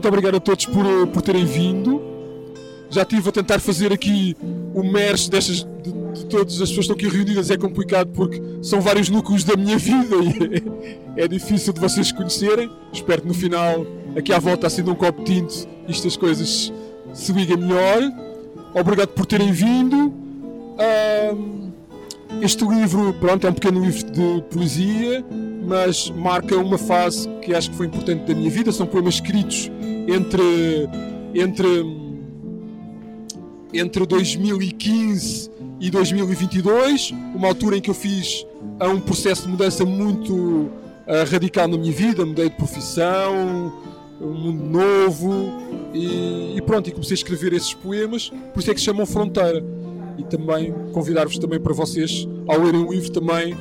muito obrigado a todos por, eh, por terem vindo. Já estive a tentar fazer aqui o merge destas, de, de todas as pessoas que estão aqui reunidas. É complicado porque são vários núcleos da minha vida e é, é difícil de vocês conhecerem. Espero que no final, aqui à volta, assim de um copo tinto, isto as coisas se liguem melhor. Obrigado por terem vindo. este livro, pronto, é um pequeno livro de poesia mas marca uma fase que acho que foi importante da minha vida. São poemas escritos entre, entre, entre 2015 e 2022, uma altura em que eu fiz um processo de mudança muito uh, radical na minha vida. Mudei de profissão, um mundo novo e, e, pronto, e comecei a escrever esses poemas, por isso é que se chamam Fronteira. E também convidar-vos também para vocês, ao lerem o livro, também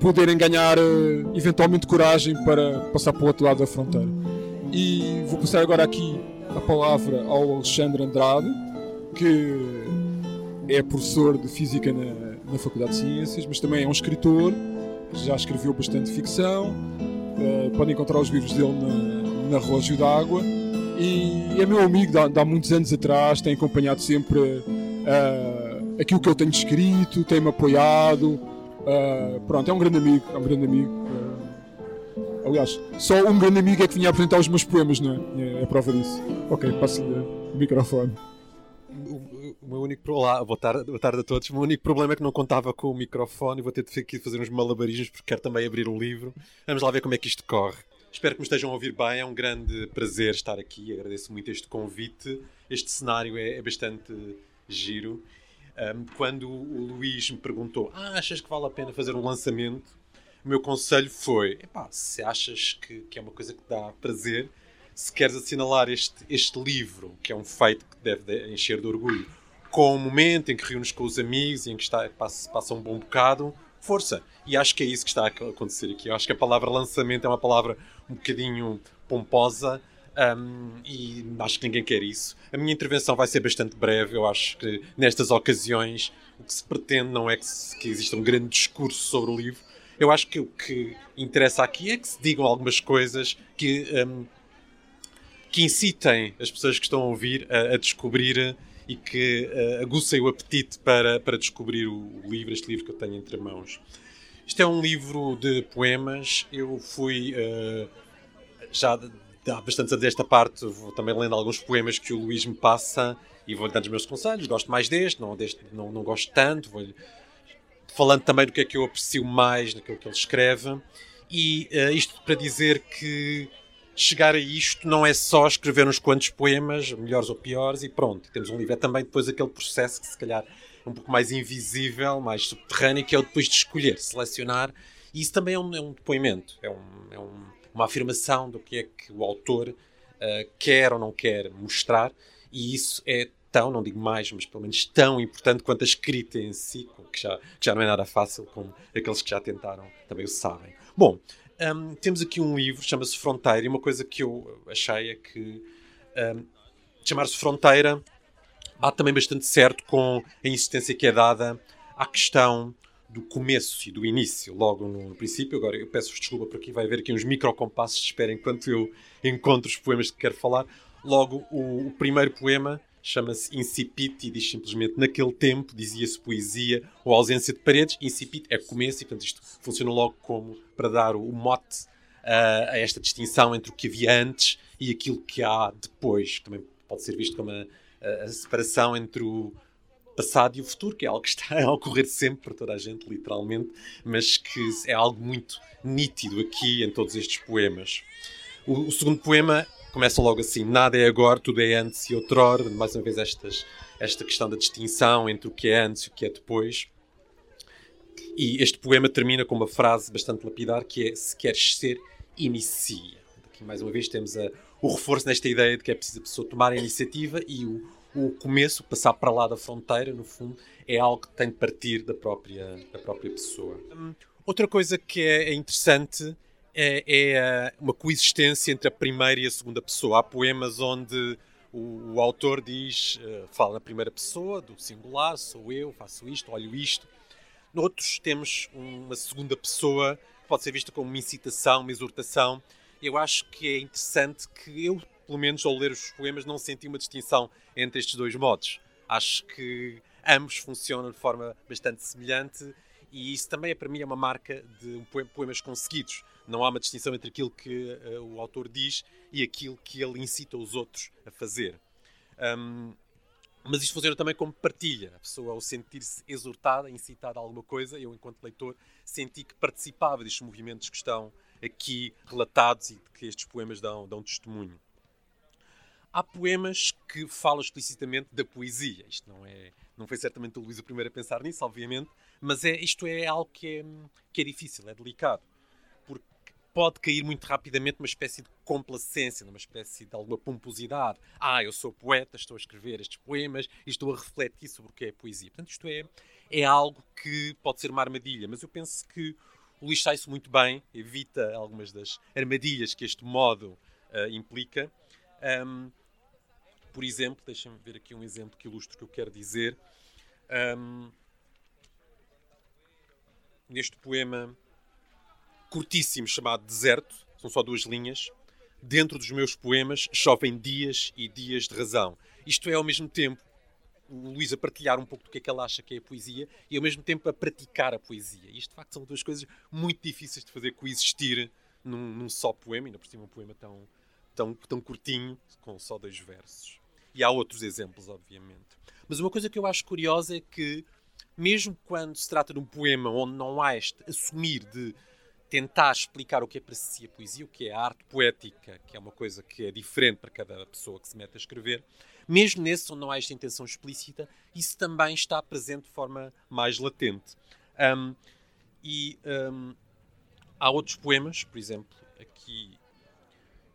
poderem ganhar eh, eventualmente coragem para passar para o outro lado da fronteira. E vou passar agora aqui a palavra ao Alexandre Andrade, que é professor de Física na, na Faculdade de Ciências, mas também é um escritor, já escreveu bastante ficção. Uh, podem encontrar os livros dele na, na d'Água. E é meu amigo de, há muitos anos atrás, tem acompanhado sempre uh, aquilo que eu tenho escrito, tem-me apoiado. Uh, pronto, é um grande amigo, é um grande amigo. Aliás, só um grande amigo é que vinha apresentar os meus poemas, não é? É, é a prova disso. Ok, passo-lhe o microfone. O, meu único problema, boa tarde, boa tarde a todos. O meu único problema é que não contava com o microfone e vou ter de fazer uns malabarismos porque quero também abrir o livro. Vamos lá ver como é que isto corre. Espero que me estejam a ouvir bem, é um grande prazer estar aqui. Agradeço muito este convite. Este cenário é, é bastante giro um, quando o Luís me perguntou: ah, achas que vale a pena fazer um lançamento? O meu conselho foi: epá, se achas que, que é uma coisa que dá prazer, se queres assinalar este, este livro, que é um feito que deve encher de orgulho, com o momento em que reúnes com os amigos e em que está, passa, passa um bom bocado, força. E acho que é isso que está a acontecer aqui. Eu acho que a palavra lançamento é uma palavra um bocadinho pomposa, um, e acho que ninguém quer isso. A minha intervenção vai ser bastante breve. Eu acho que nestas ocasiões o que se pretende não é que, se, que exista um grande discurso sobre o livro. Eu acho que o que interessa aqui é que se digam algumas coisas que, um, que incitem as pessoas que estão a ouvir a, a descobrir e que uh, aguçem o apetite para, para descobrir o, o livro, este livro que eu tenho entre mãos. Isto é um livro de poemas. Eu fui uh, já há bastante a desta parte, vou também lendo alguns poemas que o Luís me passa e vou-lhe dando os meus conselhos. Gosto mais deste, não, deste, não, não gosto tanto. Vou falando também do que é que eu aprecio mais naquilo que ele escreve. E uh, isto para dizer que chegar a isto não é só escrever uns quantos poemas, melhores ou piores, e pronto, temos um livro. É também depois aquele processo que se calhar é um pouco mais invisível, mais subterrâneo, que é o depois de escolher, selecionar. E isso também é um, é um depoimento, é um, é um uma afirmação do que é que o autor uh, quer ou não quer mostrar, e isso é tão, não digo mais, mas pelo menos tão importante quanto a escrita em si, que já, que já não é nada fácil, como aqueles que já tentaram também o sabem. Bom, um, temos aqui um livro, chama-se Fronteira, e uma coisa que eu achei é que um, chamar-se Fronteira bate também bastante certo com a insistência que é dada à questão do começo e do início, logo no, princípio. Agora eu peço-vos desculpa por aqui, vai haver aqui uns microcompassos de espera enquanto eu encontro os poemas que quero falar. Logo, o, o primeiro poema chama-se Incipit e diz simplesmente naquele tempo dizia-se poesia ou ausência de paredes. Incipit é começo e, portanto, isto funciona logo como para dar o, mote uh, a esta distinção entre o que havia antes e aquilo que há depois. Também pode ser visto como a, a separação entre o passado e o futuro, que é algo que está a ocorrer sempre para toda a gente, literalmente, mas que é algo muito nítido aqui em todos estes poemas. O, o segundo poema começa logo assim: Nada é agora, tudo é antes e outrora. Mais uma vez, estas, esta questão da distinção entre o que é antes e o que é depois. E este poema termina com uma frase bastante lapidar que é: Se queres ser, inicia. Aqui, mais uma vez, temos a, o reforço nesta ideia de que é preciso a pessoa tomar a iniciativa e o o começo, passar para lá da fronteira, no fundo, é algo que tem de partir da própria, da própria pessoa. Hum, outra coisa que é, é interessante é, é, uma coexistência entre a primeira e a segunda pessoa. Há poemas onde o, o autor diz, uh, fala na primeira pessoa, do singular, sou eu, faço isto, olho isto. Noutros temos uma segunda pessoa que pode ser vista como uma incitação, uma exortação. Eu acho que é interessante que eu pelo menos, ao ler os poemas, não senti uma distinção entre estes dois modos. Acho que ambos funcionam de forma bastante semelhante e isso também, para mim, é uma marca de poemas conseguidos. Não há uma distinção entre aquilo que uh, o autor diz e aquilo que ele incita os outros a fazer. Um, mas isto funciona também como partilha. A pessoa, ao sentir-se exortada, incitada a alguma coisa, eu, enquanto leitor, senti que participava destes movimentos que estão aqui relatados e que estes poemas dão, dão testemunho. Há poemas que falam explicitamente da poesia. Isto não é, não foi certamente o Luís o primeiro a pensar nisso, obviamente, mas é, isto é algo que é, que é difícil, é delicado. Porque pode cair muito rapidamente uma espécie de complacência, numa espécie de alguma pomposidade. Ah, eu sou poeta, estou a escrever estes poemas e estou a refletir sobre o que é poesia. Portanto, isto é, é algo que pode ser uma armadilha, mas eu penso que o Luís sai-se muito bem, evita algumas das armadilhas que este modo uh, implica. Um, por exemplo, deixem-me ver aqui um exemplo que ilustre o que eu quero dizer. Um, neste poema curtíssimo chamado Deserto, são só duas linhas. Dentro dos meus poemas chovem dias e dias de razão. Isto é, ao mesmo tempo, o Luís a partilhar um pouco do que é que ele acha que é a poesia e ao mesmo tempo a praticar a poesia. Isto de facto são duas coisas muito difíceis de fazer coexistir num, num só poema, ainda por cima um poema tão, tão, tão curtinho, com só dois versos. E há outros exemplos, obviamente. Mas uma coisa que eu acho curiosa é que, mesmo quando se trata de um poema onde não há este assumir de tentar explicar o que é para si a poesia, o que é a arte poética, que é uma coisa que é diferente para cada pessoa que se mete a escrever, mesmo nesse onde não há esta intenção explícita, isso também está presente de forma mais latente. Um, e um, há outros poemas, por exemplo, aqui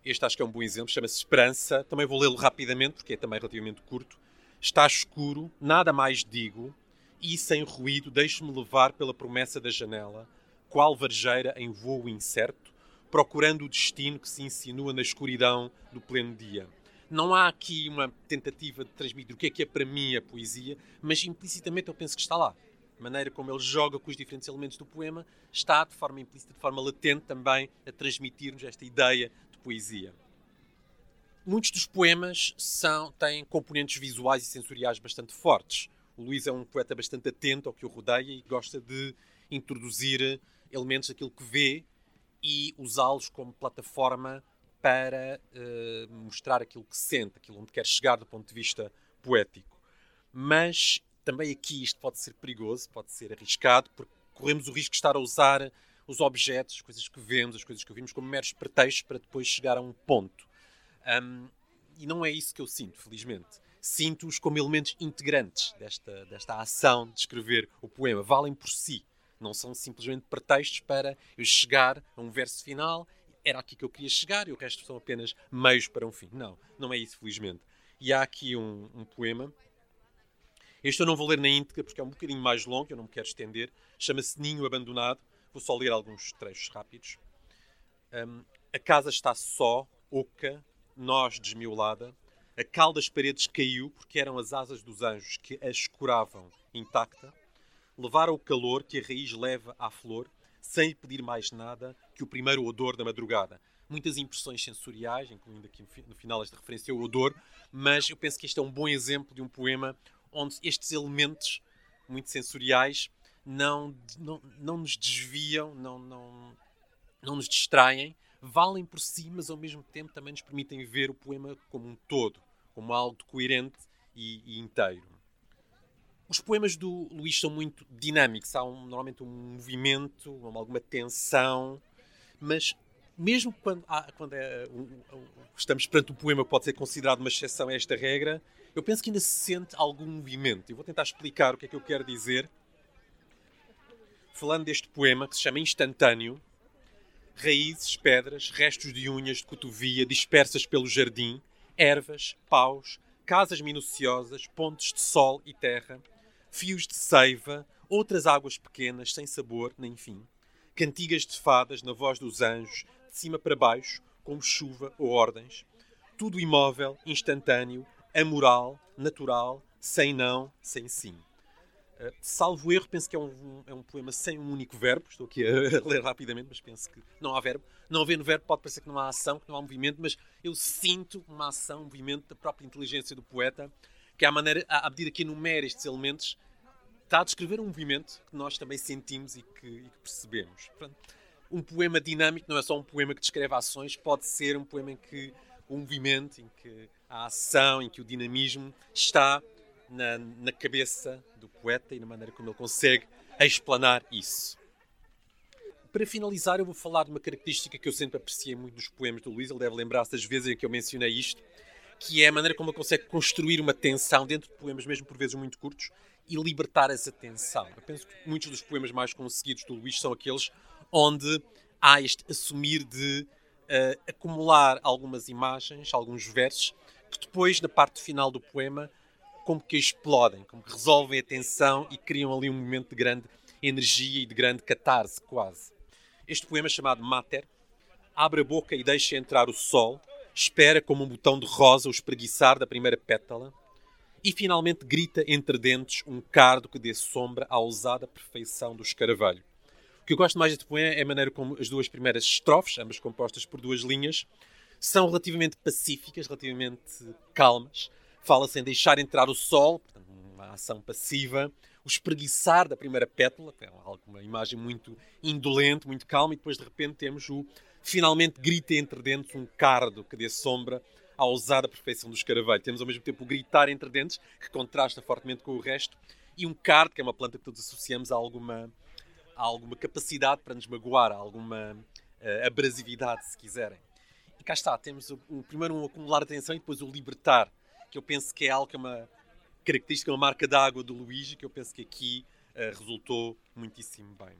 este acho que é um bom exemplo, chama-se Esperança. Também vou lê-lo rapidamente, porque é também relativamente curto. Está escuro, nada mais digo, e sem ruído deixo-me levar pela promessa da janela, qual varjeira em voo incerto, procurando o destino que se insinua na escuridão do pleno dia não há aqui uma tentativa de transmitir o que é que é para mim a poesia, mas implicitamente eu penso que está lá. A maneira como ele joga com os diferentes elementos do poema está, de forma implícita, de forma latente também, a transmitir-nos esta ideia de poesia. Muitos dos poemas são, têm componentes visuais e sensoriais bastante fortes. O Luís é um poeta bastante atento ao que o rodeia e gosta de introduzir elementos daquilo que vê e usá-los como plataforma para uh, mostrar aquilo que sente, aquilo onde quer chegar do ponto de vista poético. Mas também aqui isto pode ser perigoso, pode ser arriscado, porque corremos o risco de estar a usar os objetos, as coisas que vemos, as coisas que ouvimos, como meros pretextos para depois chegar a um ponto. Um, e não é isso que eu sinto, felizmente. Sinto-os como elementos integrantes desta, desta ação de escrever o poema. Valem por si. Não são simplesmente pretextos para eu chegar a um verso final era aqui que eu queria chegar e o resto são apenas meios para um fim. Não, não é isso, felizmente. E há aqui um, um poema. Este eu não vou ler na íntegra porque é um bocadinho mais longo, eu não me quero estender. Chama-se Ninho Abandonado. Vou só ler alguns trechos rápidos. Um, a casa está só, oca, nós desmiolada. A cal das paredes caiu porque eram as asas dos anjos que a escuravam intacta. Levaram o calor que a raiz leva à flor sem pedir mais nada que o primeiro odor da madrugada. Muitas impressões sensoriais, incluindo aqui no final esta referência ao odor, mas eu penso que este é um bom exemplo de um poema onde estes elementos muito sensoriais não, não, não nos desviam, não, não, não nos distraem, valem por si, mas ao mesmo tempo também nos permitem ver o poema como um todo, como algo coerente e, e inteiro. Os poemas do Luís são muito dinâmicos, há um, normalmente um movimento, alguma tensão, mas mesmo quando, há, quando é, um, estamos perante um poema que pode ser considerado uma exceção a esta regra, eu penso que ainda se sente algum movimento. Eu vou tentar explicar o que é que eu quero dizer. Falando deste poema que se chama Instantâneo, raízes, pedras, restos de unhas de cotovia dispersas pelo jardim, ervas, paus, casas minuciosas, pontes de sol e terra, fios de seiva, outras águas pequenas, sem sabor nem fim, cantigas de fadas na voz dos anjos, de cima para baixo, como chuva ou ordens, tudo imóvel, instantâneo, amoral, natural, sem não, sem sim. Uh, salvo erro, penso que é um, é um poema sem um único verbo. Estou aqui a, ler rapidamente, mas penso que não há verbo. Não havendo verbo, pode parecer que não há ação, que não há movimento, mas eu sinto uma ação, um movimento da própria inteligência do poeta, que à, maneira, à medida que enumera estes elementos, está a descrever um movimento que nós também sentimos e que, e que percebemos. Portanto, um poema dinâmico não é só um poema que descreve ações, pode ser um poema em que o movimento, em que a ação, em que o dinamismo está na, na cabeça do poeta e na maneira como ele consegue explanar isso. Para finalizar, eu vou falar de uma característica que eu sempre apreciei muito dos poemas do Luís. Ele deve lembrar-se das vezes em que eu mencionei isto, que é a maneira como ele consegue construir uma tensão dentro de poemas, mesmo por vezes muito curtos, e libertar essa tensão. Eu penso que muitos dos poemas mais conseguidos do Luís são aqueles onde há este assumir de uh, acumular algumas imagens, alguns versos, que depois, na parte final do poema, como que explodem, como que resolvem a tensão e criam ali um momento de grande energia e de grande catarse, quase. Este poema chamado Mater abre a boca e deixa entrar o sol, espera como um botão de rosa o espreguiçar da primeira pétala e finalmente grita entre dentes um cardo que dê sombra à ousada perfeição do escaravelho. O que eu gosto mais deste poema é a maneira como as duas primeiras estrofes, ambas compostas por duas linhas, são relativamente pacíficas, relativamente calmas. Fala-se em deixar entrar o sol, uma ação passiva, o espreguiçar da primeira pétala, que é uma imagem muito indolente, muito calma, e depois de repente temos o finalmente grita entre dentes um cardo que dê sombra à ousada perfeição do escaravelho. Temos ao mesmo tempo o gritar entre dentes, que contrasta fortemente com o resto, e um cardo, que é uma planta que todos associamos a alguma, a alguma capacidade para nos magoar, a alguma uh, abrasividade, se quiserem. E cá está, temos o, o, primeiro um acumular atenção e depois o libertar, que eu penso que é algo que é uma característica, uma marca d'água do Luigi, que eu penso que aqui uh, resultou muitíssimo bem.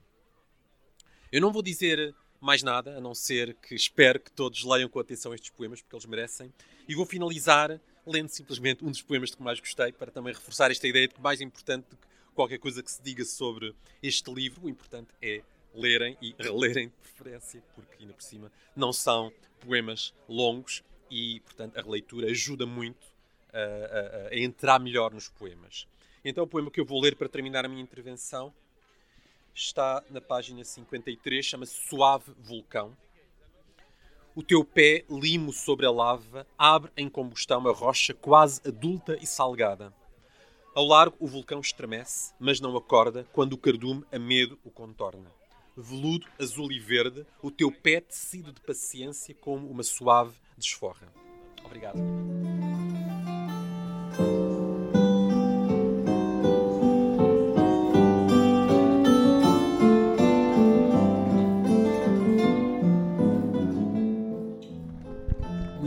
Eu não vou dizer mais nada, a não ser que espero que todos leiam com atenção estes poemas, porque eles merecem. E vou finalizar lendo simplesmente um dos poemas de que mais gostei, para também reforçar esta ideia de que mais importante do que qualquer coisa que se diga sobre este livro, o importante é lerem e relerem de preferência, porque ainda por cima não são poemas longos e, portanto, a releitura ajuda muito a, a, a entrar melhor nos poemas. Então, o poema que eu vou ler para terminar a minha intervenção está na página 53, chama-se Suave Vulcão. O teu pé, limo sobre a lava, abre em combustão a rocha quase adulta e salgada. Ao largo, o vulcão estremece, mas não acorda quando o cardume a medo o contorna. Veludo, azul e verde, o teu pé tecido de paciência como uma suave desforra. Obrigado.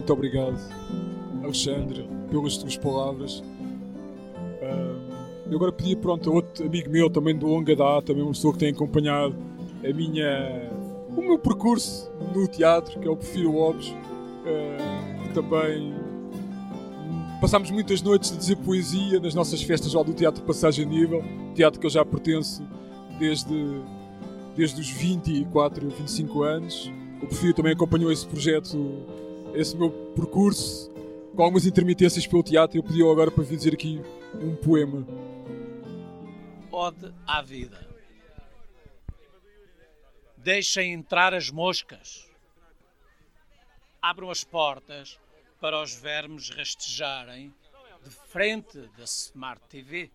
Muito obrigado, Alexandre, pelas tuas palavras. eu agora pedi pronto, a outro amigo meu, também de longa data, também uma pessoa que tem acompanhado a minha, o meu percurso no teatro, que é o Perfil Lopes, que também passámos muitas noites a dizer poesia nas nossas festas lá do Teatro Passagem Nível, teatro que eu já pertenço desde, desde os 24, 25 anos. O Perfil também acompanhou esse projeto esse meu percurso com algumas intermitências pelo teatro. Eu pedi agora para vir dizer aqui um poema. Ode à vida. Deixem entrar as moscas. Abram as portas para os vermes rastejarem de frente da Smart TV.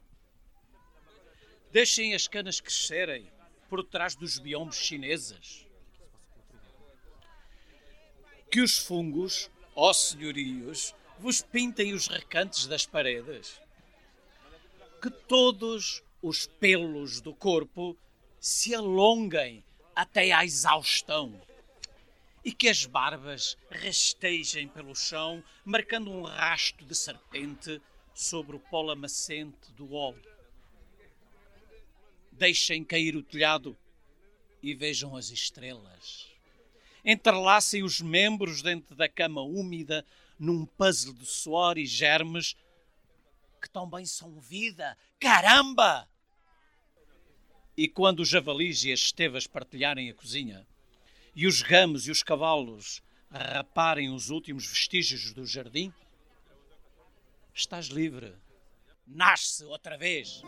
Deixem as canas crescerem por trás dos biombos chineses que os fungos, ó senhorios, vos pintem os recantes das paredes. Que todos os pelos do corpo se alonguem até à exaustão e que as barbas rastejem pelo chão, marcando um rasto de serpente sobre o pó lamacente do óleo. Deixem cair o telhado e vejam as estrelas entrelacem os membros dentro da cama úmida num puzzle de suor e germes que também são vida. Caramba! E quando os javalis e as estevas partilharem a cozinha, e os ramos e os cavalos raparem os últimos vestígios do jardim, estás livre. Nasce outra vez.